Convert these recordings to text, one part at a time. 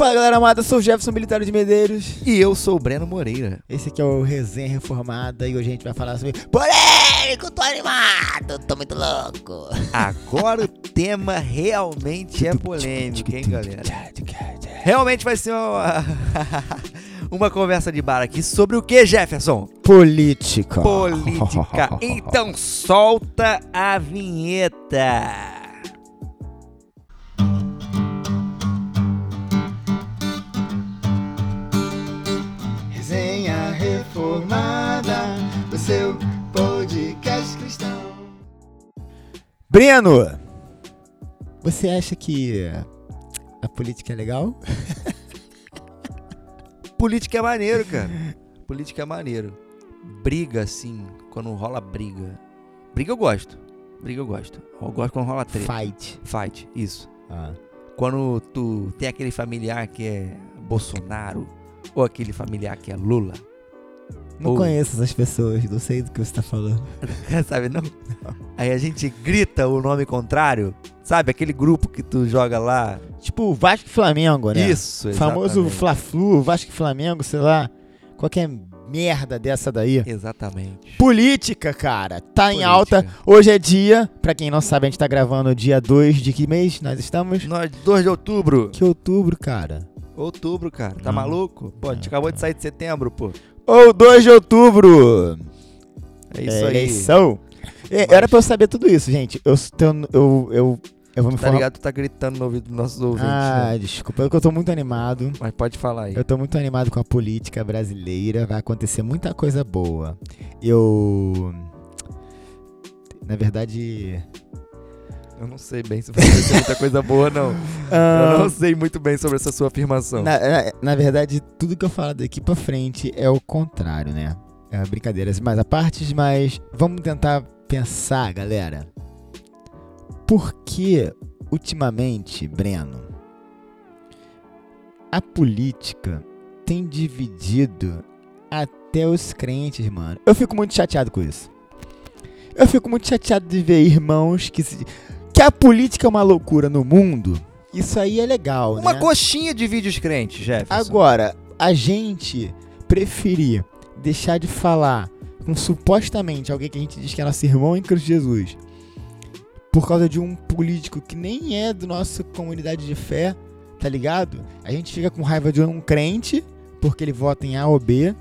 Fala galera amada, eu sou o Jefferson Militar de Medeiros. E eu sou o Breno Moreira. Esse aqui é o Resenha Reformada e hoje a gente vai falar sobre polêmico, tô animado, tô muito louco. Agora o tema realmente é polêmico, hein, galera? Realmente vai ser uma, uma conversa de bar aqui sobre o que, Jefferson? Política. Política. Então solta a vinheta. Reformada, o seu podcast cristão. Breno, você acha que a política é legal? Política é maneiro, cara. Política é maneiro. Briga, assim, quando rola briga. Briga eu gosto. Briga eu gosto. Eu gosto quando rola treta. Fight. Fight, isso. Ah. Quando tu tem aquele familiar que é Bolsonaro ou aquele familiar que é Lula. Não Ou- conheço essas pessoas, não sei do que você tá falando. Sabe, não? Aí a gente grita o nome contrário. Sabe, aquele grupo que tu joga lá. Tipo, Vasco e Flamengo, né? Isso, Famoso exatamente. Fla-Flu, Vasco e Flamengo, sei lá. Qualquer merda dessa daí. Exatamente. Política, cara, tá em Política. alta. Hoje é dia, pra quem não sabe, a gente tá gravando dia 2 de que mês nós estamos? Nós, 2 de outubro. Que outubro, cara. Outubro, cara. Tá Não. maluco? Pô, a gente Não, acabou de sair de setembro, pô. Ou 2 de outubro. É isso aí. Eleição. É, Mas- Era pra eu saber tudo isso, gente. Eu, eu, eu, eu, eu vou me Tá falar. ligado? Tu tá gritando no ouvido dos nossos ouvintes, Ah, né? desculpa, é eu tô muito animado. Mas pode falar aí. Eu tô muito animado com a política brasileira. Vai acontecer muita coisa boa. Eu. Na verdade. Eu não sei bem se vai ser muita coisa boa, não. ah, Eu não sei muito bem sobre essa sua afirmação. na, na- na verdade, tudo que eu falo daqui pra frente é o contrário, né? É brincadeiras mais à parte, mas vamos tentar pensar, galera. Por que, ultimamente, Breno, a política tem dividido até os crentes, mano? Eu fico muito chateado com isso. Eu fico muito chateado de ver irmãos que se... que a política é uma loucura no mundo. Isso aí é legal, Uma né? coxinha de vídeos crentes, Jefferson. Agora, a gente preferir deixar de falar com supostamente alguém que a gente diz que é nosso irmão em Cristo Jesus por causa de um político que nem é da nossa comunidade de fé, tá ligado? A gente fica com raiva de um crente porque ele vota em A ou B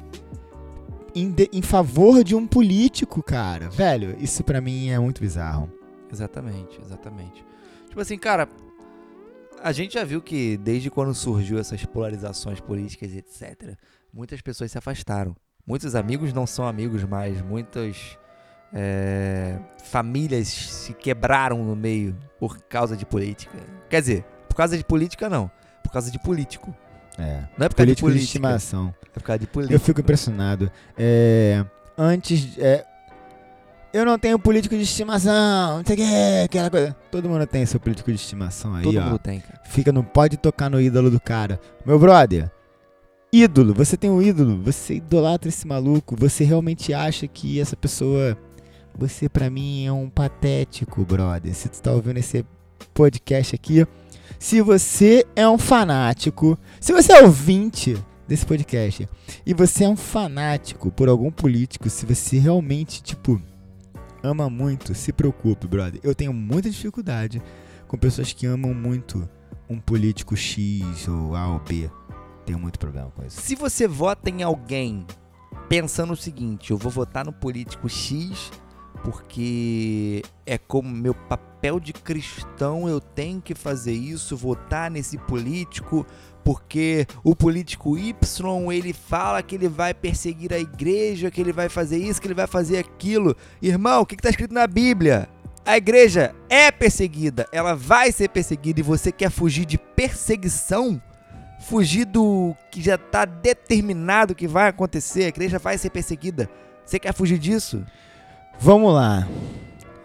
em, de- em favor de um político, cara. Velho, isso pra mim é muito bizarro. Exatamente, exatamente. Tipo assim, cara, a gente já viu que desde quando surgiu essas polarizações políticas etc., muitas pessoas se afastaram. Muitos amigos não são amigos mais, muitas é, famílias se quebraram no meio por causa de política. Quer dizer, por causa de política não, por causa de político. É. Não é por causa de Político de política, estimação. é por causa de Eu política. fico impressionado. É, antes. é, eu não tenho político de estimação, não sei o que, aquela coisa. Todo mundo tem seu político de estimação aí, Todo ó. mundo tem, cara. Fica, não pode tocar no ídolo do cara. Meu brother, ídolo, você tem um ídolo, você idolatra esse maluco, você realmente acha que essa pessoa. Você pra mim é um patético, brother. Se tu tá ouvindo esse podcast aqui, se você é um fanático, se você é ouvinte desse podcast e você é um fanático por algum político, se você realmente, tipo, ama muito, se preocupe, brother. Eu tenho muita dificuldade com pessoas que amam muito um político X ou A ou B. Tenho muito problema com isso. Se você vota em alguém pensando o seguinte, eu vou votar no político X porque é como meu papel de cristão, eu tenho que fazer isso, votar nesse político, porque o político Y, ele fala que ele vai perseguir a igreja, que ele vai fazer isso, que ele vai fazer aquilo. Irmão, o que está escrito na Bíblia? A igreja é perseguida, ela vai ser perseguida e você quer fugir de perseguição? fugir do que já tá determinado que vai acontecer, a igreja vai ser perseguida. Você quer fugir disso? Vamos lá.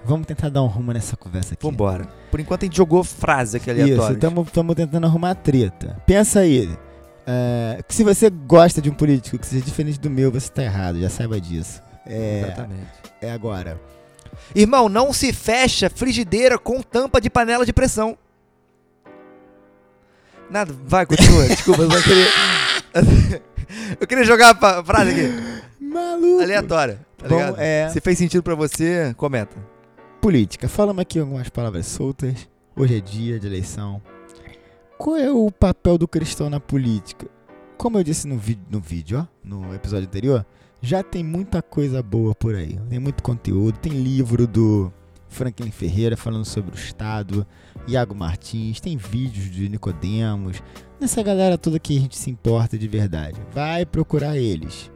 Vamos tentar dar um rumo nessa conversa aqui. Vambora. Por enquanto a gente jogou frase aqui Isso, aleatória. estamos tentando arrumar treta. Pensa aí. é, que se você gosta de um político que seja diferente do meu, você tá errado, já saiba disso. É, Exatamente. é agora. Irmão, não se fecha frigideira com tampa de panela de pressão. Nada, vai, continua. Desculpa, eu só queria. eu queria jogar a frase aqui. Maluco. Aleatória, tá Bom, ligado? é. Se fez sentido pra você, comenta. Política. Falamos aqui algumas palavras soltas. Hoje é dia de eleição. Qual é o papel do cristão na política? Como eu disse no, vi no vídeo, ó, no episódio anterior, já tem muita coisa boa por aí. Tem muito conteúdo. Tem livro do Franklin Ferreira falando sobre o Estado, Iago Martins, tem vídeos de Nicodemos, nessa galera toda que a gente se importa de verdade. Vai procurar eles.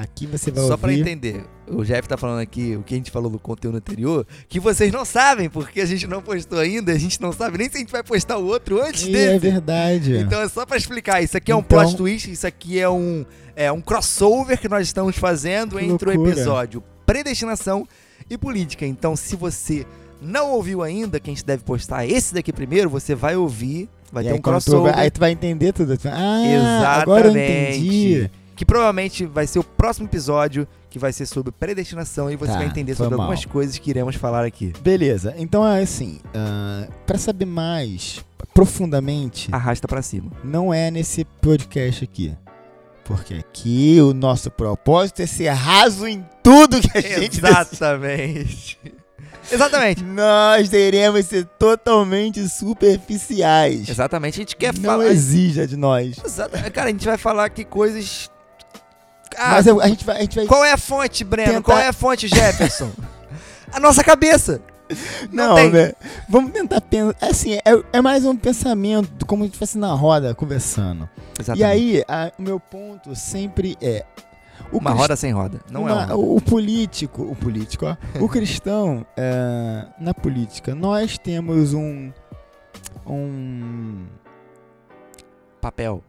Aqui você vai Só pra ouvir. entender, o Jeff tá falando aqui o que a gente falou no conteúdo anterior, que vocês não sabem, porque a gente não postou ainda, a gente não sabe nem se a gente vai postar o outro antes E dele. é verdade. Então é só pra explicar, isso aqui é um Então- plot twist, isso aqui é um, é um crossover que nós estamos fazendo Que entre o loucura. episódio Predestinação e Política. Então se você não ouviu ainda, que a gente deve postar esse daqui primeiro, você vai ouvir, vai E ter aí, um tu crossover. vai- aí tu vai entender tudo. Tu Ah, Exatamente. agora eu entendi. Que provavelmente vai ser o próximo episódio que vai ser sobre predestinação e você Tá, vai entender sobre mal. algumas coisas que iremos falar aqui. Beleza, então é assim, ah, pra saber mais profundamente, Arrasta pra cima. não é nesse podcast aqui. Porque aqui o nosso propósito é ser raso em tudo que a gente Exatamente. Exatamente. Nós teremos ser totalmente superficiais. Exatamente. A gente quer não falar. exija de nós. Exata- Cara, a gente vai falar aqui coisas. Ah, Mas eu- a gente vai. A gente vai qual é a fonte, Breno? tentar- Qual é a fonte, Jefferson? a nossa cabeça. Não, tem. né? Vamos tentar pensar. Assim, é, é mais um pensamento, como a gente fosse na roda, conversando. E aí, o meu ponto sempre é. Uma roda sem roda. Não uma- é uma. O político, o político, ó, o cristão, é, na política, nós temos um. Um. Papel,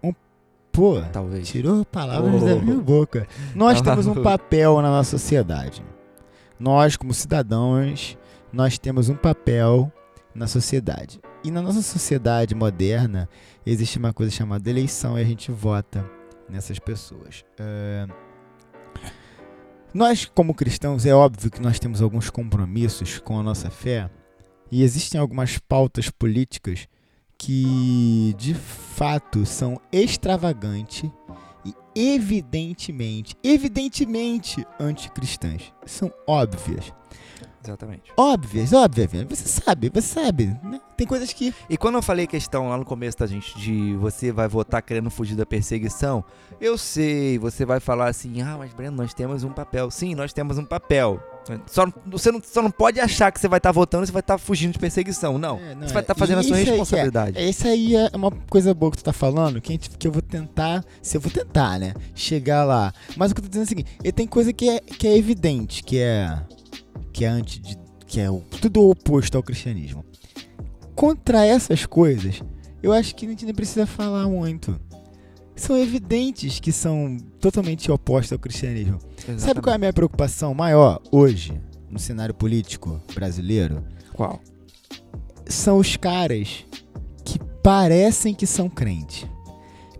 Pô, talvez. tirou palavras Oh. da minha boca. Nós temos um papel na nossa sociedade. Nós, como cidadãos, nós temos um papel na sociedade. E na nossa sociedade moderna, existe uma coisa chamada eleição e a gente vota nessas pessoas. É, Nós, como cristãos, é óbvio que nós temos alguns compromissos com a nossa fé e existem algumas pautas políticas que, de fato, são extravagantes e evidentemente, evidentemente anticristãs. São óbvias. Exatamente. Óbvias, óbvias. Você sabe, você sabe. né? Tem coisas que. E quando eu falei questão lá no começo da gente de você vai votar querendo fugir da perseguição, eu sei, você vai falar assim, ah, mas Breno, nós temos um papel. Sim, nós temos um papel. Só, você não, só não pode achar que você vai estar votando e você vai estar fugindo de perseguição. Não. É, você vai estar fazendo a isso sua que é. responsabilidade. Essa aí é uma coisa boa que tu tá falando, que, gente- que eu vou tentar, se eu vou tentar, né, chegar lá. Mas o que eu tô dizendo é o seguinte, tem coisa que é, que é evidente, que é que é anti de, que é o, tudo oposto ao cristianismo. Contra essas coisas, eu acho que a gente nem precisa falar muito. São evidentes que são totalmente opostos ao cristianismo. Sabe qual é a minha preocupação maior hoje no cenário político brasileiro? Qual? são os caras que parecem que são crente.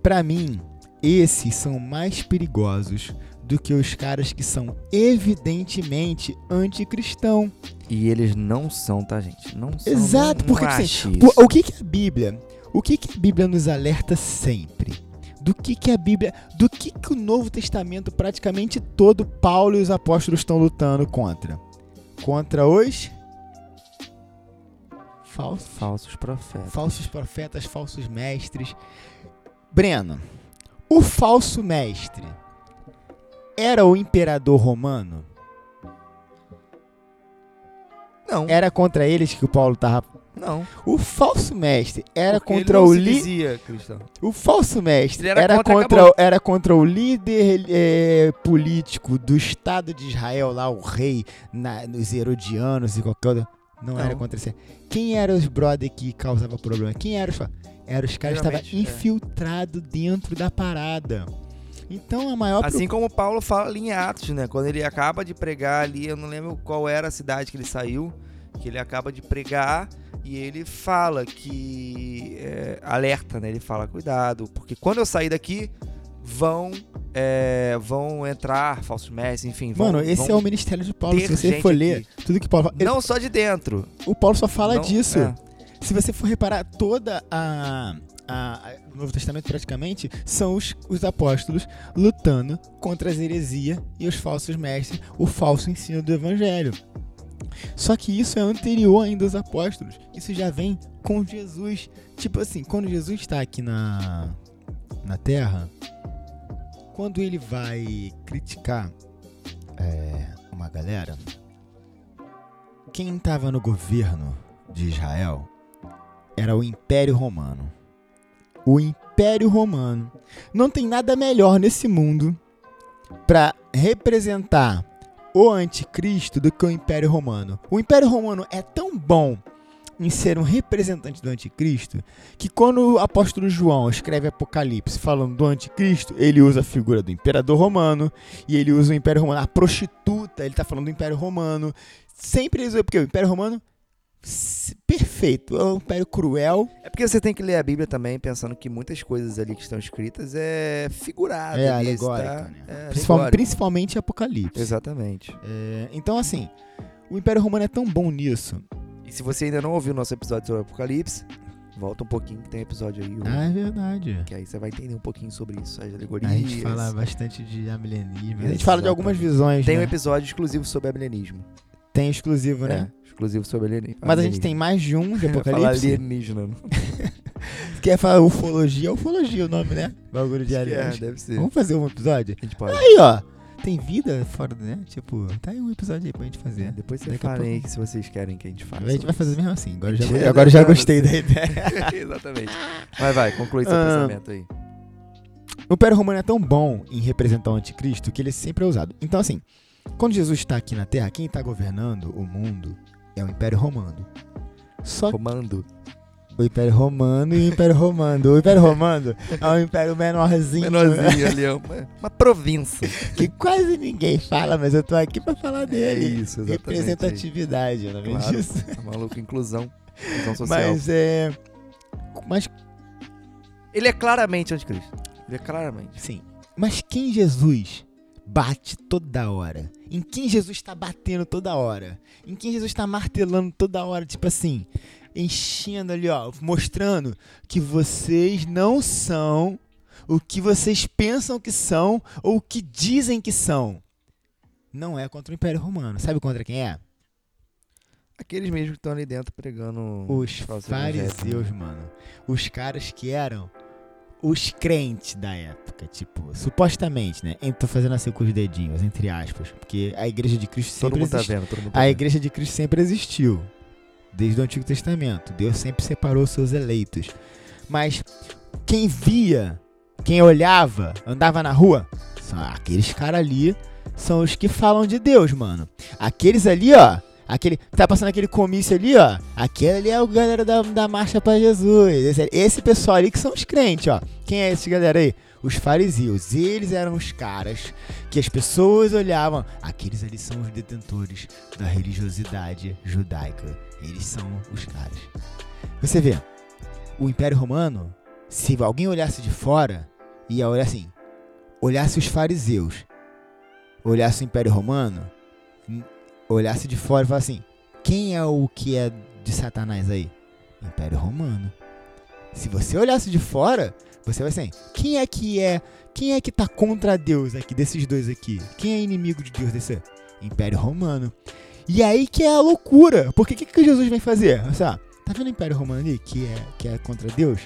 Pra mim, esses são mais perigosos do que os caras que são evidentemente anticristão. E eles não são, tá, gente? Não são. Exato, não, porque não assim, ache Pô, isso. O que que a Bíblia, o que que a Bíblia nos alerta sempre? Do que que a Bíblia, do que que o Novo Testamento praticamente todo Paulo e os apóstolos estão lutando contra? Contra os falsos Falsos profetas. falsos profetas, falsos mestres. Breno, o falso mestre era o imperador romano? Não, Era contra eles que o Paulo tava. não. O falso mestre era Porque contra o líder. O falso mestre Ele era era, contra, contra, acabou. era contra o líder eh, político do Estado de Israel, lá, o rei, na, nos Herodianos e qualquer outro. Não, Não. era contra esse. Quem eram os brother que causava problema? Quem eram os. Eram os caras que estavam é. infiltrados dentro da parada. Então a maior Assim como Paulo fala ali em Atos, né? Quando ele acaba de pregar ali, eu não lembro qual era a cidade que ele saiu, que ele acaba de pregar e ele fala que é, alerta, né? Ele fala cuidado, porque quando eu sair daqui vão é, vão entrar falsos mestres, enfim. Vão, Mano, esse é o ministério de Paulo. Se você for ler aqui. tudo que Paulo fala. ele- Não só de dentro. o Paulo só fala não- disso. é. Se você for reparar toda a, a- a- Novo Testamento praticamente são os, os apóstolos lutando contra as heresias e os falsos mestres, o falso ensino do evangelho. Só que isso é anterior ainda aos apóstolos. Isso já vem com Jesus. Tipo assim, quando Jesus está aqui na, na Terra, quando ele vai criticar é, uma galera, quem estava no governo de Israel era o Império Romano. O Império Romano. Não tem nada melhor nesse mundo para representar o anticristo do que o Império Romano. O Império Romano é tão bom em ser um representante do anticristo que quando o apóstolo João escreve Apocalipse falando do anticristo, ele usa a figura do imperador romano e ele usa o Império Romano, a prostituta, ele está falando do Império Romano. Sempre usa porque o Império Romano perfeito, é um império cruel. É porque você tem que ler a Bíblia também, pensando que muitas coisas ali que estão escritas é figurada. É alegórica, tá? né? é principalmente, principalmente Apocalipse. Exatamente. É, então, assim, o Império Romano é tão bom nisso. E se você ainda não ouviu o nosso episódio sobre Apocalipse, volta um pouquinho que tem episódio aí. Ah, é verdade. Que aí você vai entender um pouquinho sobre isso, as alegorias. A gente fala bastante de amilenismo. A gente fala de algumas visões. Tem né? um episódio exclusivo sobre amilenismo. Tem exclusivo, né? É exclusivo sobre alienígena. Mas a gente tem mais de um de Apocalipse. Falar alienígena. Quer falar ufologia? Ufologia é o nome, né? Bagulho de alienígena. É, deve ser. Vamos fazer um episódio? A gente pode. Aí, ó. Tem vida fora, né? Tipo, tá aí um episódio aí pra gente fazer. É, depois você fala aí se vocês querem que a gente faça. A gente vai fazer mesmo assim. Agora já, agora já gostei da ideia. Exatamente. Mas vai, conclui seu ah, pensamento aí. O Império Romano é tão bom em representar o anticristo que ele sempre é usado. Então, assim, quando Jesus está aqui na Terra, quem está governando o mundo é o Império Romano. Só Romando. O Império Romano e o Império Romano. O Império Romano é um império menorzinho. Menorzinho ali, é uma, uma província. Que quase ninguém fala, mas eu tô aqui pra falar dele. É isso, exatamente. Representatividade, não é claro, disso? Tá maluco, inclusão. Inclusão social. Mas é. Mas. Ele é claramente anticristo. Ele é claramente. Sim. Mas quem Jesus bate toda hora? Em quem Jesus está batendo toda hora? Em quem Jesus está martelando toda hora? Tipo assim, enchendo ali, ó, mostrando que vocês não são o que vocês pensam que são ou o que dizem que são. Não é contra o Império Romano. Sabe contra quem é? Aqueles mesmos que estão ali dentro pregando. Os fariseus, mano. Os caras que eram os crentes da época, tipo, supostamente, né? Tô fazendo assim com os dedinhos, entre aspas, porque a igreja de Cristo sempre todo mundo existiu. Tá vendo, todo mundo tá a igreja de Cristo sempre existiu, desde o Antigo Testamento. Deus sempre separou seus eleitos. Mas quem via, quem olhava, andava na rua, são aqueles caras ali são os que falam de Deus, mano. Aqueles ali, ó, Aquele, tá passando aquele comício ali, ó. Aquele ali é o galera da, da Marcha para Jesus. Esse, esse, pessoal ali que são os crentes, ó. Quem é esse galera aí? Os fariseus. Eles eram os caras que as pessoas olhavam. Aqueles ali são os detentores da religiosidade judaica. Eles são os caras. Você vê, o Império Romano, se alguém olhasse de fora, ia olhar assim: olhasse os fariseus, olhasse o Império Romano olhasse de fora e falasse assim: quem é o que é de Satanás aí? Império Romano. Se você olhasse de fora, você vai assim: quem é que é? Quem é que tá contra Deus aqui, desses dois aqui? Quem é inimigo de Deus desse? Império Romano. E aí que é a loucura. Porque o que, que Jesus vem fazer? Olha só, tá vendo o Império Romano ali, que é, que é contra Deus?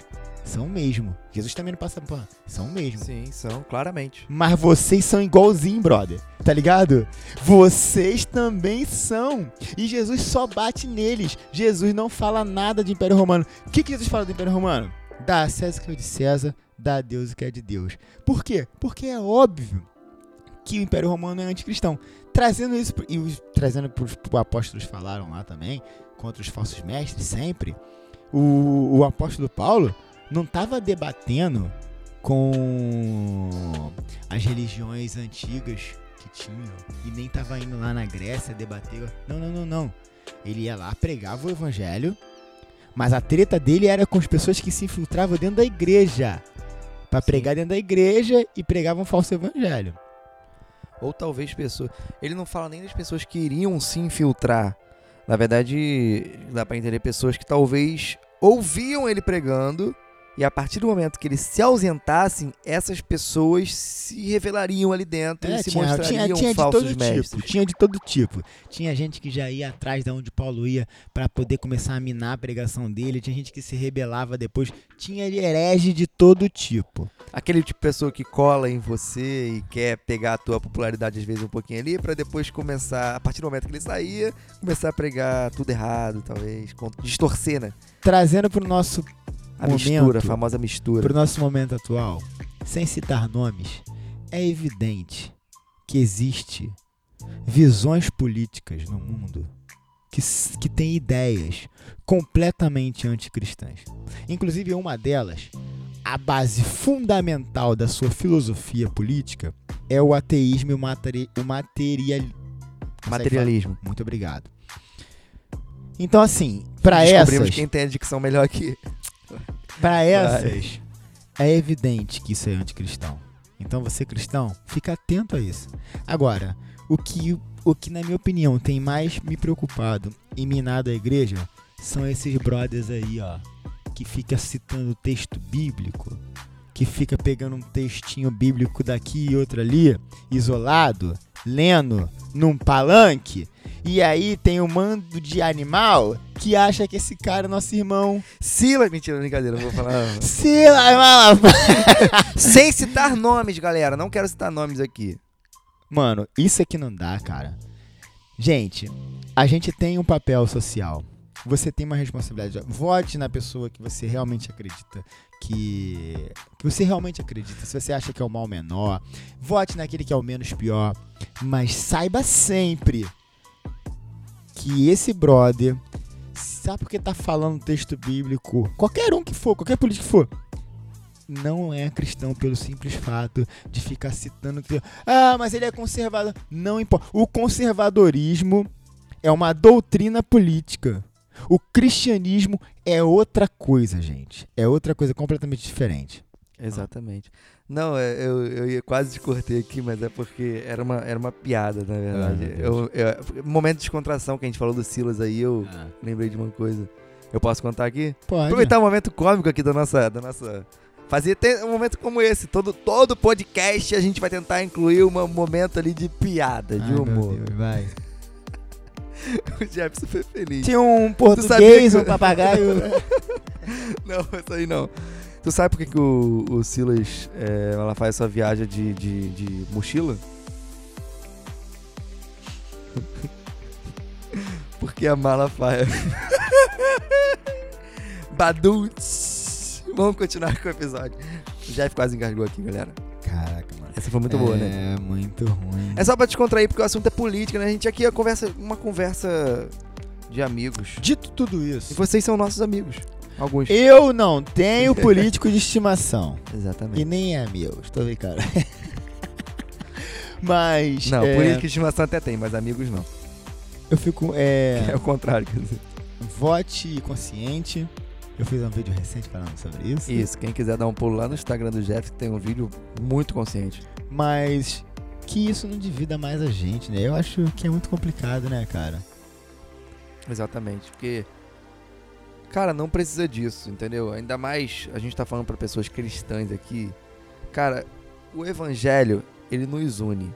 São mesmo. Jesus também não passa por. São mesmo. Sim, são, claramente. Mas vocês são igualzinho, brother. Tá ligado? Vocês também são. E Jesus só bate neles. Jesus não fala nada de Império Romano. O que, que Jesus fala do Império Romano? Dá a César o que é de César, dá a Deus o que é de Deus. Por quê? Porque é óbvio que o Império Romano é anticristão. Trazendo isso, e os, trazendo para os apóstolos falaram lá também, contra os falsos mestres, sempre, o, o apóstolo Paulo não estava debatendo com as religiões antigas que tinham e nem estava indo lá na Grécia debater. Não, não, não, não. Ele ia lá, pregava o evangelho, mas a treta dele era com as pessoas que se infiltravam dentro da igreja. para pregar dentro da igreja e pregavam um falso evangelho. Ou talvez pessoas. Ele não fala nem das pessoas que iriam se infiltrar. Na verdade, dá para entender pessoas que talvez ouviam ele pregando E a partir do momento que eles se ausentassem, essas pessoas se revelariam ali dentro É, e se tinha, mostrariam tinha, tinha de falsos todo mestres. tipo, tinha de todo tipo. Tinha gente que já ia atrás de onde Paulo ia para poder começar a minar a pregação dele, tinha gente que se rebelava depois, tinha herege de todo tipo. Aquele tipo de pessoa que cola em você e quer pegar a tua popularidade às vezes um pouquinho ali pra depois começar, a partir do momento que ele saía, começar a pregar tudo errado, talvez, com- distorcer, né? Trazendo pro nosso A Momento. mistura, a famosa mistura. pro nosso momento atual, sem citar nomes, é evidente que existe visões políticas no mundo que, que têm ideias completamente anticristãs. Inclusive, uma delas, a base fundamental da sua filosofia política é o ateísmo e o, materi o material... Materialismo. Muito obrigado. Então, assim, para Descobrimos essas... quem tem a dicção melhor aqui. Para essas, é evidente que isso é anticristão. Então você cristão, fica atento a isso. Agora, o que, o que na minha opinião tem mais me preocupado e minado a igreja são esses brothers aí, ó, que fica citando texto bíblico, que fica pegando um textinho bíblico daqui e outro ali, isolado, lendo num palanque, e aí tem um mando de animal que acha que esse cara é nosso irmão. Sila, mentira, brincadeira, não vou falar. Mala. Sem citar nomes, galera. Não quero citar nomes aqui. Mano, isso aqui não dá, cara. Gente, a gente tem um papel social. Você tem uma responsabilidade. Vote na pessoa que você realmente acredita que que você realmente acredita. Se você acha que é o mal menor, vote naquele que é o menos pior, mas saiba sempre que esse brother sabe porque tá falando texto bíblico, qualquer um que for, qualquer político que for, não é cristão pelo simples fato de ficar citando que ah, mas ele é conservador. Não importa. O conservadorismo é uma doutrina política. O cristianismo é outra coisa, gente. É outra coisa completamente diferente. Exatamente. Não, é, eu, eu ia quase te cortei aqui, mas é porque era uma, era uma piada, na verdade. Deus. eu, eu, momento de descontração que a gente falou do Silas aí, eu lembrei de uma coisa. Eu posso contar aqui? Pode. Aproveitar o momento cômico aqui da nossa. Da nossa... Fazer ter um momento como esse. Todo, todo podcast a gente vai tentar incluir um momento ali de piada, de Ai, meu humor. Deus, vai. O Jefferson foi feliz. Tinha um português, que- um papagaio. Não, isso aí não. Tu sabe por que, que o, o Silas é, ela faz essa viagem de, de, de mochila? Porque a mala faz. Vamos continuar com o episódio. O Jeff quase engasgou aqui, galera. Foi muito boa, né? É muito ruim. É só pra descontrair, porque o assunto é política, né? A gente aqui é conversa, uma conversa de amigos. Dito tudo E isso, vocês são nossos amigos. Alguns. eu não tenho político de estimação. Exatamente. E nem é meu, estou brincando. Mas. Não, é, política de estimação até tem, mas amigos não. Eu fico. É, É o contrário, quer dizer. vote consciente. Eu fiz um vídeo recente falando sobre isso. Isso, quem quiser dar um pulo lá no Instagram do Jeff, tem um vídeo muito consciente. Mas que isso não divida mais a gente, né? Eu acho que é muito complicado, né, cara? Exatamente, porque cara, não precisa disso, entendeu? Ainda mais a gente tá falando pra pessoas cristãs aqui. Cara, o evangelho, ele nos une.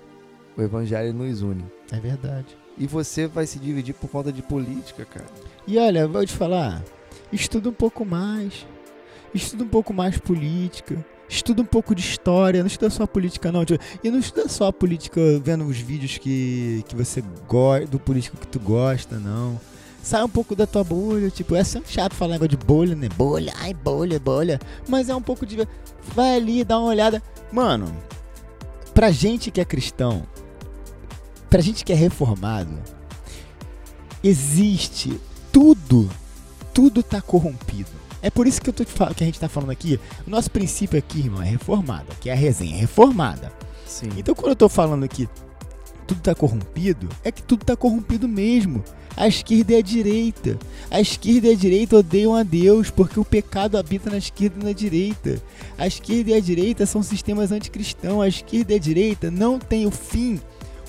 O evangelho nos une. É verdade. E você vai se dividir por conta de política, cara. E olha, vou te falar, estuda um pouco mais. Estuda um pouco mais política. Estuda um pouco de história, não estuda só política não. E não estuda só política vendo os vídeos que, que você gosta, do político que tu gosta, não. Sai um pouco da tua bolha, tipo, é sempre chato falar negócio de bolha, né? Bolha, ai, bolha, bolha. Mas é um pouco de. Vai ali, dá uma olhada. Mano, pra gente que é cristão, pra gente que é reformado, existe tudo, tudo tá corrompido. É por isso que, eu tô que a gente tá falando aqui. O nosso princípio aqui, irmão, é reformada. Que é a resenha é reformada. Sim. Então quando eu tô falando que tudo tá corrompido, é que tudo tá corrompido mesmo. A esquerda e a direita. A esquerda e a direita odeiam a Deus porque o pecado habita na esquerda e na direita. A esquerda e a direita são sistemas anticristãos. A esquerda e a direita não tem o fim,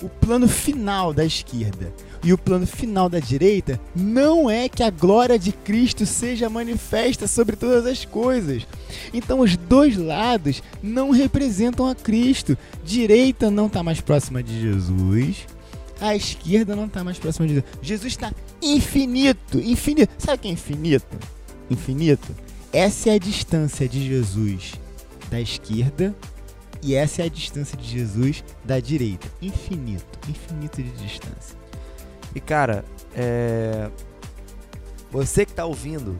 o plano final da esquerda e o plano final da direita não é que a glória de Cristo seja manifesta sobre todas as coisas. Então os dois lados não representam a Cristo. Direita não está mais próxima de Jesus, a esquerda não está mais próxima de Jesus. Jesus está infinito, infinito. Sabe o que é infinito? Infinito. Essa é a distância de Jesus da esquerda e essa é a distância de Jesus da direita. Infinito, infinito de distância. E cara, é... você que tá ouvindo,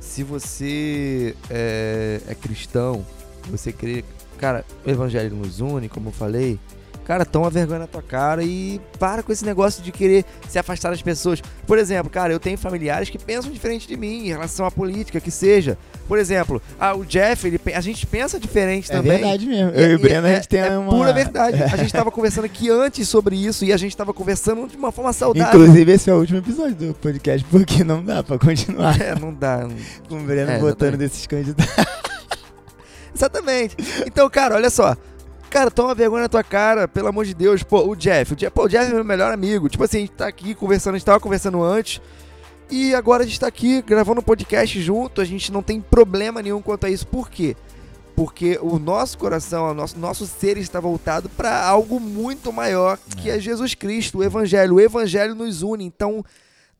se você é, é cristão, você crê, cara, o evangelho nos une, como eu falei, Cara, toma vergonha na tua cara e para com esse negócio de querer se afastar das pessoas. Por exemplo, cara, eu tenho familiares que pensam diferente de mim em relação à política, que seja. Por exemplo, ah, o Jeff, ele, a gente pensa diferente É também. verdade mesmo. Eu e o e Breno, a é- gente tem é uma... pura verdade. A gente tava conversando aqui antes sobre isso e a gente tava conversando de uma forma saudável. Inclusive, esse é o último episódio do podcast, porque não dá pra continuar É, não dá. com o Breno É, botando exatamente. desses candidatos. Exatamente. Então, cara, olha só. Cara, toma vergonha na tua cara, pelo amor de Deus. Pô, o Jeff, o Jeff, pô, o Jeff é meu melhor amigo. Tipo assim, a gente tá aqui conversando, a gente tava conversando antes. E agora a gente tá aqui gravando um podcast junto, a gente não tem problema nenhum quanto a isso. Por quê? Porque o nosso coração, o nosso, nosso ser está voltado para algo muito maior, que é Jesus Cristo, o Evangelho. O Evangelho nos une. Então,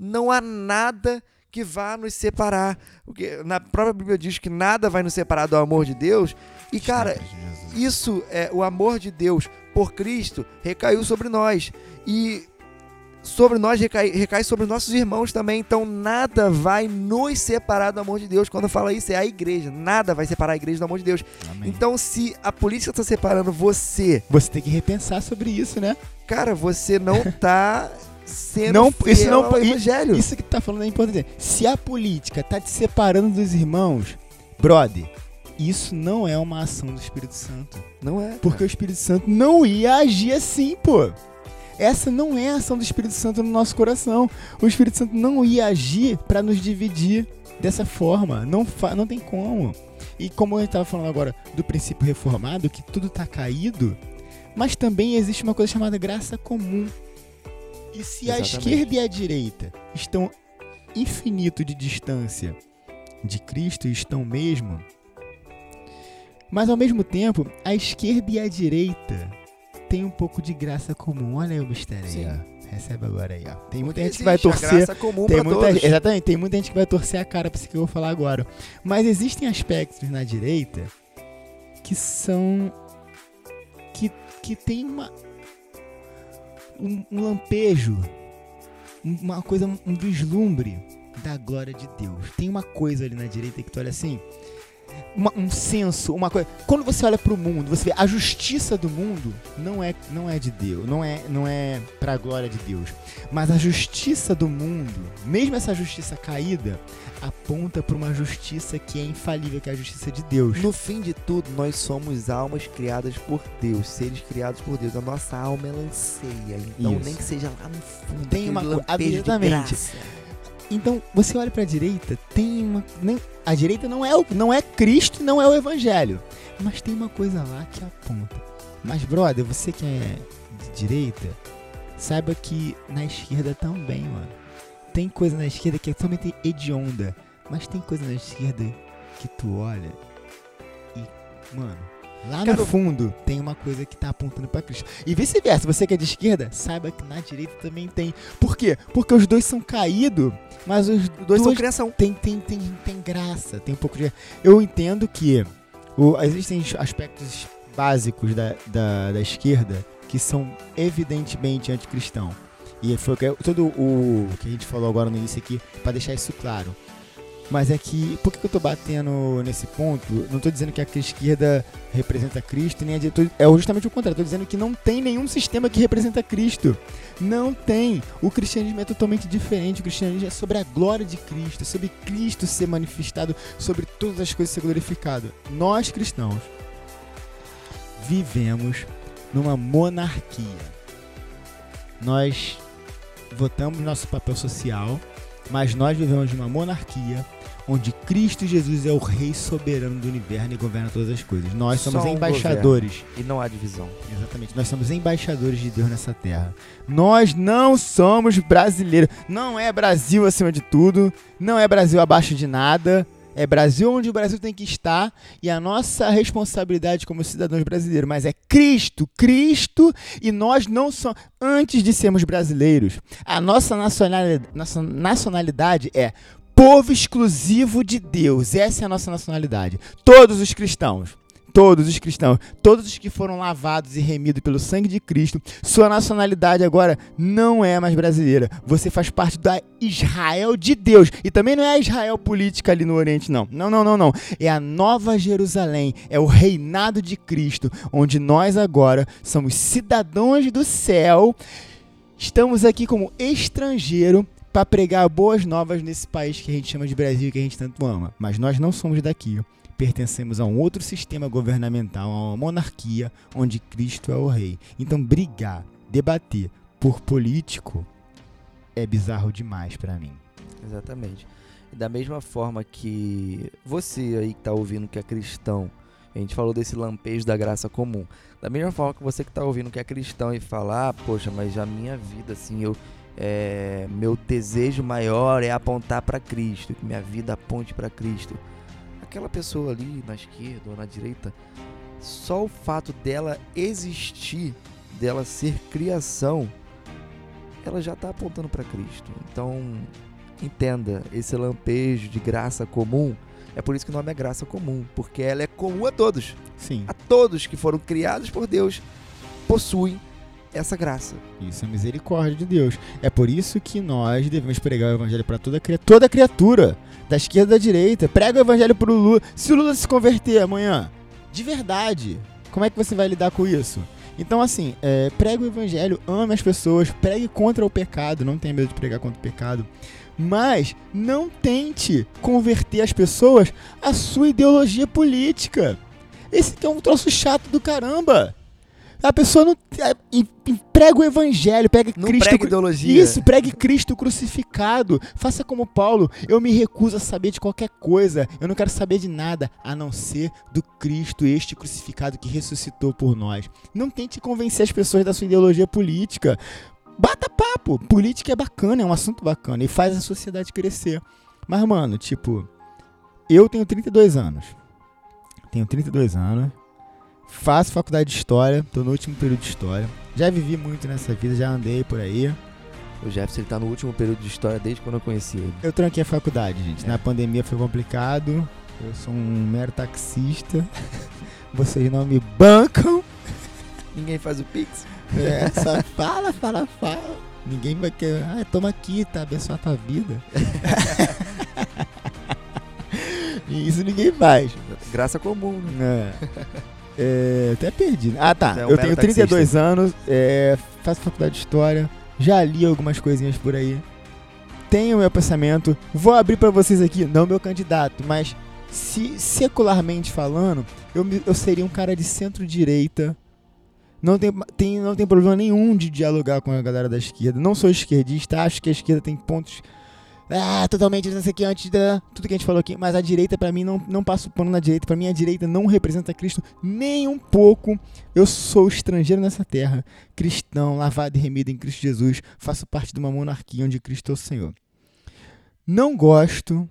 não há nada que vá nos separar. Porque na própria Bíblia diz que nada vai nos separar do amor de Deus. E, cara, isso é o amor de Deus por Cristo recaiu sobre nós e sobre nós recai, recai sobre nossos irmãos também. Então nada vai nos separar do amor de Deus. Quando fala isso é a igreja. Nada vai separar a igreja do amor de Deus. Amém. Então se a polícia está separando você, Você tem que repensar sobre isso, né? cara, você não tá sendo Não, isso não- ao evangelho. Isso que tu tá falando é importante. Se a política tá te separando dos irmãos, brother, isso não é uma ação do Espírito Santo. não é. Porque o Espírito Santo não ia agir assim, pô. Essa não é a ação do Espírito Santo no nosso coração. O Espírito Santo não ia agir pra nos dividir dessa forma. Não, fa não tem como. E como eu estava falando agora do princípio reformado, que tudo tá caído, mas também existe uma coisa chamada graça comum. E se a Exatamente. esquerda e a direita estão infinito de distância de Cristo estão mesmo, mas ao mesmo tempo, a esquerda e a direita têm um pouco de graça comum. Olha aí o mistério aí, Sim. ó. Recebe agora aí, ó. Tem muita Porque gente que vai a torcer. graça comum Tem muita, todos. exatamente, tem muita gente que vai torcer a cara pra isso que eu vou falar agora. Mas existem aspectos na direita que são. que, que tem uma. Um, um lampejo, um- uma coisa, um vislumbre da glória de Deus. Tem uma coisa ali na direita que tu olha assim. Uma- um senso, uma coisa. Quando você olha pro mundo, você vê a justiça do mundo não é, não é de Deus, não é, não é pra glória de Deus. Mas a justiça do mundo, mesmo essa justiça caída, aponta para uma justiça que é infalível, que é a justiça de Deus. No fim de tudo, nós somos almas criadas por Deus, seres criados por Deus. A nossa alma ela anseia. Então, Isso. nem que seja lá no fundo, Tem uma aquele co- Então, você olha pra direita, tem uma. nem- a direita não é, o, não é Cristo, não é o Evangelho. Mas tem uma coisa lá que aponta. Mas, brother, você que é de direita, saiba que na esquerda também, mano. Tem coisa na esquerda que é totalmente hedionda. Mas tem coisa na esquerda que tu olha e, mano, lá Cara, no fundo tem uma coisa que tá apontando pra Cristo. E vice-versa, você que é de esquerda, saiba que na direita também tem. Por quê? Porque os dois são caídos, mas os dois são criação. tem, tem, tem, tem graça, tem um pouco de. Eu entendo que o- existem aspectos básicos da, da, da esquerda que são evidentemente anticristão. E foi o que- todo o que a gente falou agora no início aqui, para deixar isso claro. Mas é que, por que eu tô batendo nesse ponto? Não tô dizendo que a esquerda representa Cristo, nem a direita. É justamente o contrário. Tô dizendo que não tem nenhum sistema que representa Cristo. Não tem. O cristianismo é totalmente diferente. O cristianismo é sobre a glória de Cristo, sobre Cristo ser manifestado, sobre todas as coisas ser glorificado. Nós cristãos vivemos numa monarquia. Nós votamos nosso papel social, mas nós vivemos numa monarquia onde Cristo Jesus é o Rei soberano do universo e governa todas as coisas. Nós somos um embaixadores. E não há divisão. Exatamente, nós somos embaixadores de Deus nessa terra. Nós não somos brasileiros. Não é Brasil acima de tudo, não é Brasil abaixo de nada. É Brasil onde o Brasil tem que estar e a nossa responsabilidade como cidadãos brasileiros, mas é Cristo, Cristo e nós não somos antes de sermos brasileiros. A nossa nacionalidade, nossa nacionalidade é povo exclusivo de Deus. Essa é a nossa nacionalidade. Todos os cristãos todos os cristãos, todos os que foram lavados e remidos pelo sangue de Cristo, sua nacionalidade agora não é mais brasileira. Você faz parte da Israel de Deus. E também não é a Israel política ali no Oriente, não. Não, não, não, não. É a Nova Jerusalém, é o reinado de Cristo, onde nós agora somos cidadãos do céu. Estamos aqui como estrangeiro para pregar boas novas nesse país que a gente chama de Brasil e que a gente tanto ama. Mas nós não somos daqui pertencemos a um outro sistema governamental, a uma monarquia, onde Cristo é o rei. Então, brigar, debater por político é bizarro demais para mim. Exatamente. Da mesma forma que você aí que tá ouvindo que é cristão, a gente falou desse lampejo da graça comum. Da mesma forma que você que tá ouvindo que é cristão e falar, ah, poxa, mas a minha vida, assim, eu, é, meu desejo maior é apontar para Cristo, que minha vida aponte para Cristo aquela pessoa ali na esquerda ou na direita, só o fato dela existir, dela ser criação, ela já está apontando para Cristo. Então, entenda, esse lampejo de graça comum, é por isso que o nome é graça comum, porque ela é comum a todos. Sim. A todos que foram criados por Deus possuem essa graça. Isso é misericórdia de Deus. É por isso que nós devemos pregar o evangelho para toda, toda criatura, da esquerda da direita. Prega o evangelho para o Lula. Se o Lula se converter amanhã, de verdade, como é que você vai lidar com isso? Então, assim, é, pregue o evangelho, ame as pessoas, pregue contra o pecado, não tenha medo de pregar contra o pecado. Mas não tente converter as pessoas à sua ideologia política. Esse é um troço chato do caramba. A pessoa não é, prega o evangelho, pega não Cristo. Prega ideologia. Isso, pregue Cristo crucificado. Faça como Paulo. Eu me recuso a saber de qualquer coisa. Eu não quero saber de nada a não ser do Cristo, este crucificado que ressuscitou por nós. Não tente convencer as pessoas da sua ideologia política. Bata papo. Política é bacana, é um assunto bacana e faz a sociedade crescer. Mas, mano, tipo, eu tenho 32 anos. Tenho 32 anos Faço faculdade de História, tô no último período de História. Já vivi muito nessa vida, já andei por aí. O Jefferson ele tá no último período de História desde quando eu conheci ele. Eu tranquei a faculdade, gente. É. Na pandemia foi complicado. Eu sou um mero taxista. Vocês não me bancam. Ninguém faz o Pix. É, só fala, fala, fala. Ninguém vai querer. Ah, toma aqui, tá? Abençoar a tua vida. isso ninguém faz. Graça comum, né? É. É, até perdi. Ah, tá. É um eu tenho 32 taxista. anos, é, faço faculdade de História, já li algumas coisinhas por aí. Tenho meu pensamento. Vou abrir para vocês aqui, não meu candidato, mas se secularmente falando, eu, eu seria um cara de centro-direita. Não tem, tem, não tem problema nenhum de dialogar com a galera da esquerda. Não sou esquerdista, acho que a esquerda tem pontos ah, totalmente não sei o que antes da tudo que a gente falou aqui, mas a direita para mim não não passo pano na direita, para mim a direita não representa Cristo nem um pouco. Eu sou estrangeiro nessa terra, cristão, lavado e remido em Cristo Jesus, faço parte de uma monarquia onde Cristo é o Senhor. Não gosto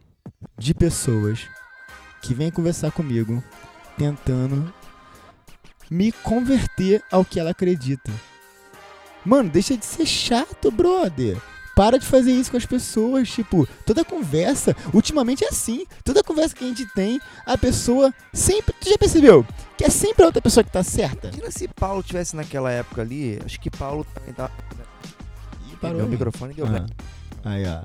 de pessoas que vêm conversar comigo tentando me converter ao que ela acredita. Mano, deixa de ser chato, brother. Para de fazer isso com as pessoas. Tipo, toda conversa, ultimamente é assim. Toda conversa que a gente tem, a pessoa sempre. Tu já percebeu? Que é sempre a outra pessoa que tá certa. Imagina se Paulo tivesse naquela época ali. Acho que Paulo tava. Ih, parou. Meu microfone deu ah. Aí, ó.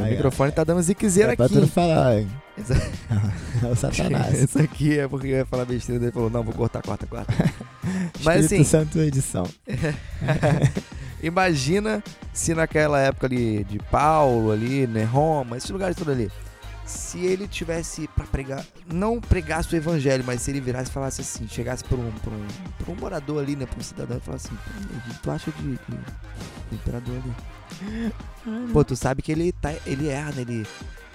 O microfone tá dando ziquezeira é aqui. Pra tu falar, hein? é o satanás. Isso aqui é porque eu ia falar besteira. Ele falou, não, vou cortar, corta, corta. Mas assim... Santo edição. Imagina se naquela época ali de Paulo, ali, né, Roma, esses lugares todos ali, se ele tivesse para pregar, não pregasse o evangelho, mas se ele virasse e falasse assim, chegasse por um, por um, um morador ali, né, por um cidadão e falasse assim, tu acha de, de, de imperador ali? Pô, tu sabe que ele, tá, ele erra, né, ele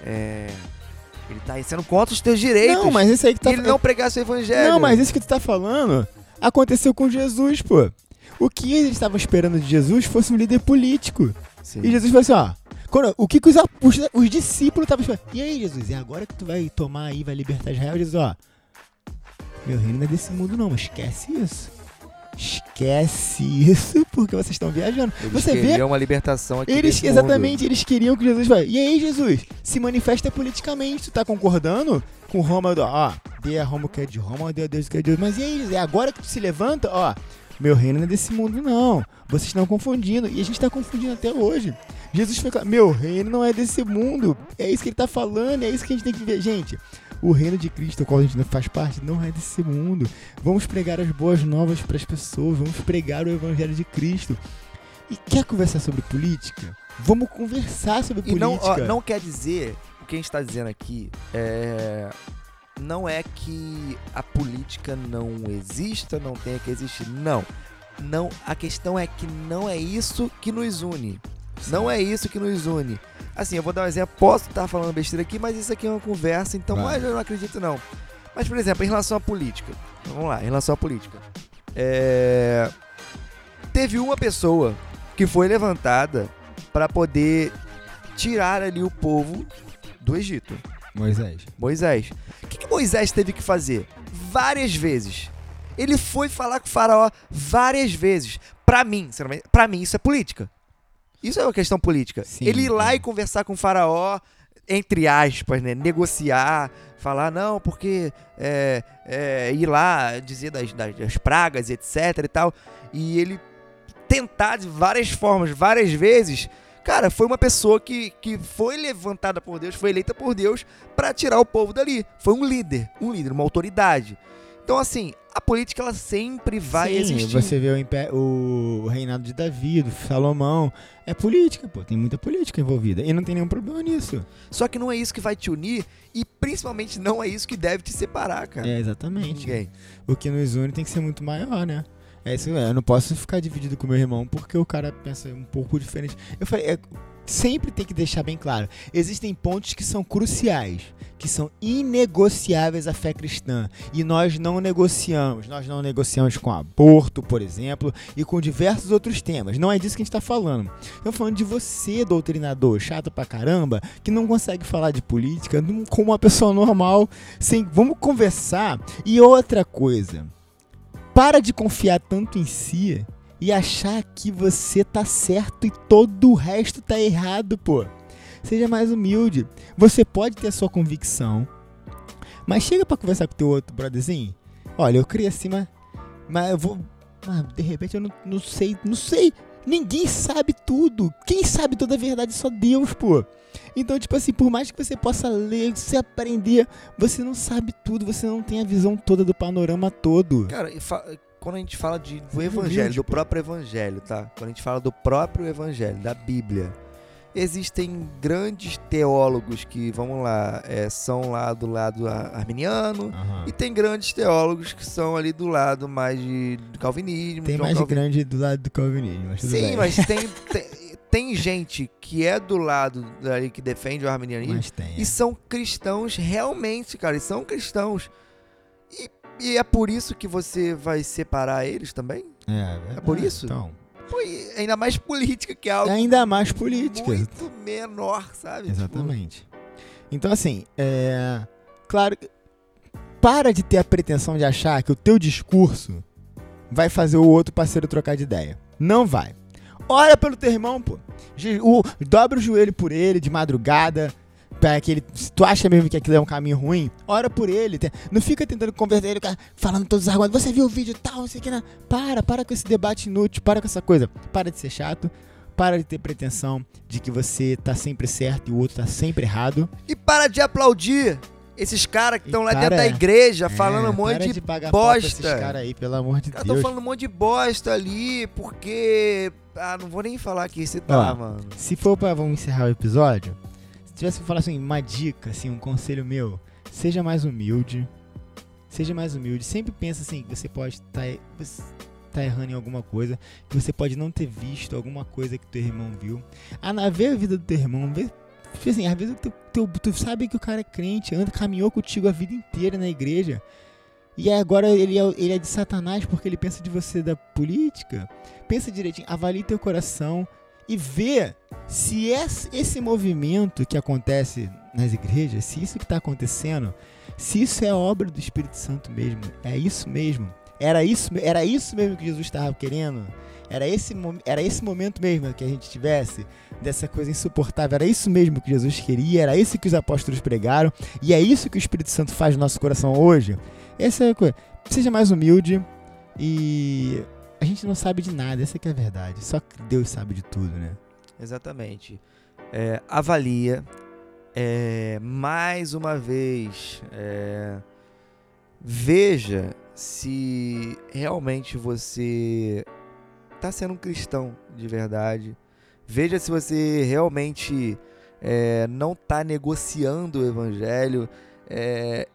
é, Ele tá sendo contra os teus direitos. Não, mas isso aí que tá ele não pregasse o evangelho. Não, mas isso que tu tá falando aconteceu com Jesus, pô. O que eles estavam esperando de Jesus fosse um líder político. Sim. E Jesus falou assim, ó. Quando, o que, que os, os, os discípulos estavam esperando? E aí, Jesus, é agora que tu vai tomar aí, vai libertar Israel? Jesus, ó. Meu reino não é desse mundo, não, mas esquece isso. Esquece isso, porque vocês estão viajando. Eles Você vê queriam uma libertação aqui eles, exatamente, eles queriam que Jesus falasse. E aí, Jesus, se manifesta politicamente. Tu tá concordando com Roma? Ó, dê a Roma o que é de Roma, dê a Deus o que é de Deus. Mas e aí, Jesus, é agora que tu se levanta? Ó, meu reino não é desse mundo, não. Vocês estão confundindo. E a gente tá confundindo até hoje. Jesus foi claro, meu reino não é desse mundo. É isso que ele tá falando, é isso que a gente tem que ver. Gente, o reino de Cristo, o qual a gente não faz parte, não é desse mundo. Vamos pregar as boas novas para as pessoas, vamos pregar o evangelho de Cristo. E quer conversar sobre política? Vamos conversar sobre E não, política. ó, não quer dizer, o que a gente está dizendo aqui é. Não é que a política não exista, não tenha que existir. Não. Não, a questão é que não é isso que nos une. Não é isso que nos une. Assim, eu vou dar um exemplo. Posso estar falando besteira aqui, mas isso aqui é uma conversa, então mas eu não acredito não. Mas, por exemplo, em relação à política. Vamos lá, em relação à política. É, Teve uma pessoa que foi levantada para poder tirar ali o povo do Egito. Moisés. Moisés. O que, que Moisés teve que fazer? Várias vezes. Ele foi falar com o faraó várias vezes. Pra mim, pra mim isso é política. Isso é uma questão política. Sim, ele ir lá é. e conversar com o faraó, entre aspas, né? Negociar, falar, não, porque é, é, ir lá dizer das, das, das pragas, etc e tal. E ele tentar de várias formas, várias vezes. Cara, foi uma pessoa que, que foi levantada por Deus, foi eleita por Deus pra tirar o povo dali. Foi um líder, um líder, uma autoridade. Então, assim, a política ela sempre vai Sim, existir. Você vê o, o reinado de Davi, do Salomão. É política, pô. Tem muita política envolvida. E não tem nenhum problema nisso. Só que não é isso que vai te unir e principalmente não é isso que deve te separar, cara. É, exatamente. Ninguém. O que nos une tem que ser muito maior, né? É isso, eu não posso ficar dividido com meu irmão porque o cara pensa um pouco diferente. Eu falei, é, sempre tem que deixar bem claro: existem pontos que são cruciais, que são inegociáveis à fé cristã. E nós não negociamos. Nós não negociamos com aborto, por exemplo, e com diversos outros temas. Não é disso que a gente está falando. Estamos falando de você, doutrinador, chato pra caramba, que não consegue falar de política como uma pessoa normal. Sem, vamos conversar. E outra coisa. Para de confiar tanto em si e achar que você tá certo e todo o resto tá errado, pô. Seja mais humilde. Você pode ter a sua convicção, mas chega pra conversar com teu outro brotherzinho. Olha, eu criei mas, mas eu vou. Mas de repente eu não, não sei, não sei. Ninguém sabe tudo. Quem sabe toda a verdade é só Deus, pô. Então, tipo assim, por mais que você possa ler, se aprender, você não sabe tudo, você não tem a visão toda do panorama todo. Cara, quando a gente fala de, do Seja evangelho, do próprio evangelho, tá? Quando a gente fala do próprio evangelho, da Bíblia, existem grandes teólogos que, vamos lá, é, são lá do lado arminiano, Aham. e tem grandes teólogos que são ali do lado mais de do calvinismo. Tem João mais Calvin- grande do lado do calvinismo, mas Sim, bem. mas tem, tem, tem gente que é do lado ali que defende o arminianismo Mas tem. e são cristãos realmente, cara, e são cristãos. E, e é por isso que você vai separar eles também? É, É por isso? Então, Ainda mais política, que é algo ainda mais política. muito menor, sabe? Exatamente. Então, assim, é. Claro. Para de ter a pretensão de achar que o teu discurso vai fazer o outro parceiro trocar de ideia. Não vai. Ora pelo teu irmão, pô. O, dobra o joelho por ele de madrugada. Pra que ele, se tu acha mesmo que aquilo é um caminho ruim, ora por ele. Não fica tentando converter ele, cara, falando todos os argumentos. Você viu o vídeo tal, não sei o que. Não. Para, para com esse debate inútil, para com essa coisa. Para de ser chato. Para de ter pretensão de que você tá sempre certo e o outro tá sempre errado. E para de aplaudir esses caras que estão lá dentro da igreja falando É, um monte de. pau pra esses bosta. caras aí, pelo amor de Cara, tô Deus. falando um monte de bosta ali, porque. Ah, não vou nem falar aqui, você tá, Ó, mano. Se for pra vamos encerrar o episódio, tivesse que falar assim, uma dica, assim, um conselho meu, seja mais humilde. Seja mais humilde. Sempre pensa assim, você pode estar você tá errando em alguma coisa, que você pode não ter visto alguma coisa que teu irmão viu. Ah, ver a vida do teu irmão, vê, tipo assim, às vezes tu, tu, tu sabe que o cara é crente, anda, caminhou contigo a vida inteira na igreja. E agora ele é, ele é de Satanás porque ele pensa de você da política. Pensa direitinho, avalie teu coração e vê se esse movimento que acontece nas igrejas, se isso que está acontecendo, se isso é obra do Espírito Santo mesmo, é isso mesmo. Era isso, era isso mesmo que Jesus estava querendo. Era esse, era esse momento mesmo que a gente tivesse dessa coisa insuportável. Era isso mesmo que Jesus queria, era isso que os apóstolos pregaram, e é isso que o Espírito Santo faz no nosso coração hoje. Essa é a coisa. Seja mais humilde e a gente não sabe de nada, essa que é a verdade. Só Deus sabe de tudo, né? Exatamente. É, avalia. É, mais uma vez, é, veja se realmente você está sendo um cristão de verdade. Veja se você realmente é, não está negociando o evangelho. É,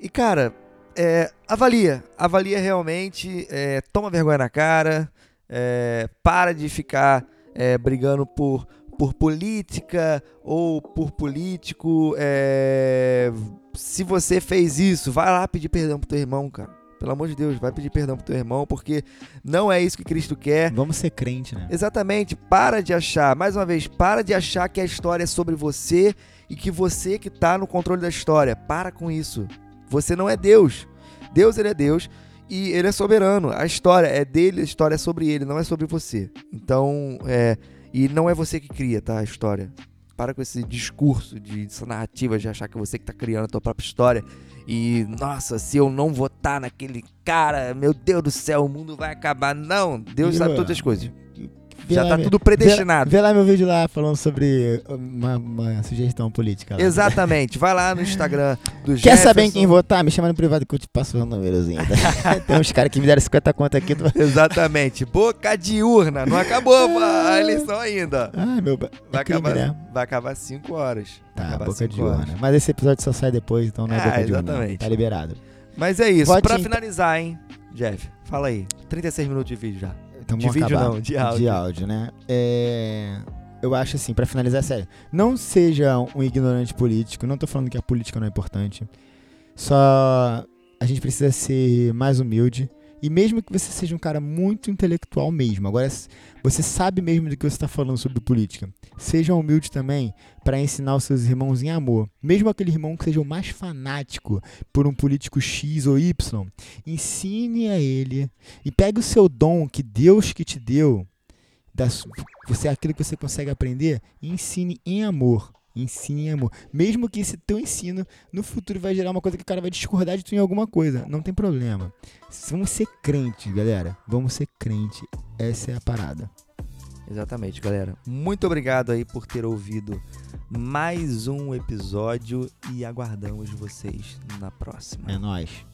e cara, é, avalia, avalia realmente, é, toma vergonha na cara, é, para de ficar é, brigando por, por política ou por político. É, se você fez isso, vai lá pedir perdão pro teu irmão, cara. Pelo amor de Deus, vai pedir perdão pro teu irmão, porque não é isso que Cristo quer. Vamos ser crente, né? Exatamente. Para de achar, mais uma vez, para de achar que a história é sobre você e que você que tá no controle da história. Para com isso. Você não é Deus. Deus, ele é Deus e ele é soberano. A história é dele, a história é sobre ele, não é sobre você. Então, é, e não é você que cria, tá? A história. Para com esse discurso, de, essa narrativa de achar que é você que está criando a tua própria história. E, nossa, se eu não votar naquele cara, meu Deus do céu, o mundo vai acabar. Não, Deus sabe todas as coisas. Vê Já lá, tá tudo predestinado. Vê, vê, lá meu vídeo lá falando sobre uma, uma sugestão política. Lá. Exatamente. Vai lá no Instagram do Quer Jefferson. saber em quem votar? Me chama no privado que eu te passo o númerozinho. Tá? Tem uns caras que me deram 50 contas aqui. Exatamente. Boca de urna. Não acabou a eleição ainda. Ah, meu... Vai, é acabar, né? vai acabar 5 horas. Tá, boca de horas. urna. Mas esse episódio só sai depois, então não é ah, boca de exatamente. urna. Tá liberado. Mas é isso. Vote pra finalizar, hein, Jeff, fala aí. 36 minutos de vídeo já. Então de vídeo acabar. não, de áudio. De áudio, né? É, eu acho assim, para finalizar, sério, não seja um ignorante político, não tô falando que a política não é importante. Só a gente precisa ser mais humilde. E mesmo que você seja um cara muito intelectual mesmo, agora você sabe mesmo do que você está falando sobre política, seja humilde também para ensinar os seus irmãos em amor. Mesmo aquele irmão que seja o mais fanático por um político X ou Y, ensine a ele e pegue o seu dom que Deus que te deu, você aquilo que você consegue aprender, e ensine em amor. Ensine amor. Mesmo que esse teu ensino no futuro vai gerar uma coisa que o cara vai discordar de tu em alguma coisa. Não tem problema. Vamos ser crente, galera. Vamos ser crente. Essa é a parada. Exatamente, galera. Muito obrigado aí por ter ouvido mais um episódio e aguardamos vocês na próxima. É nóis.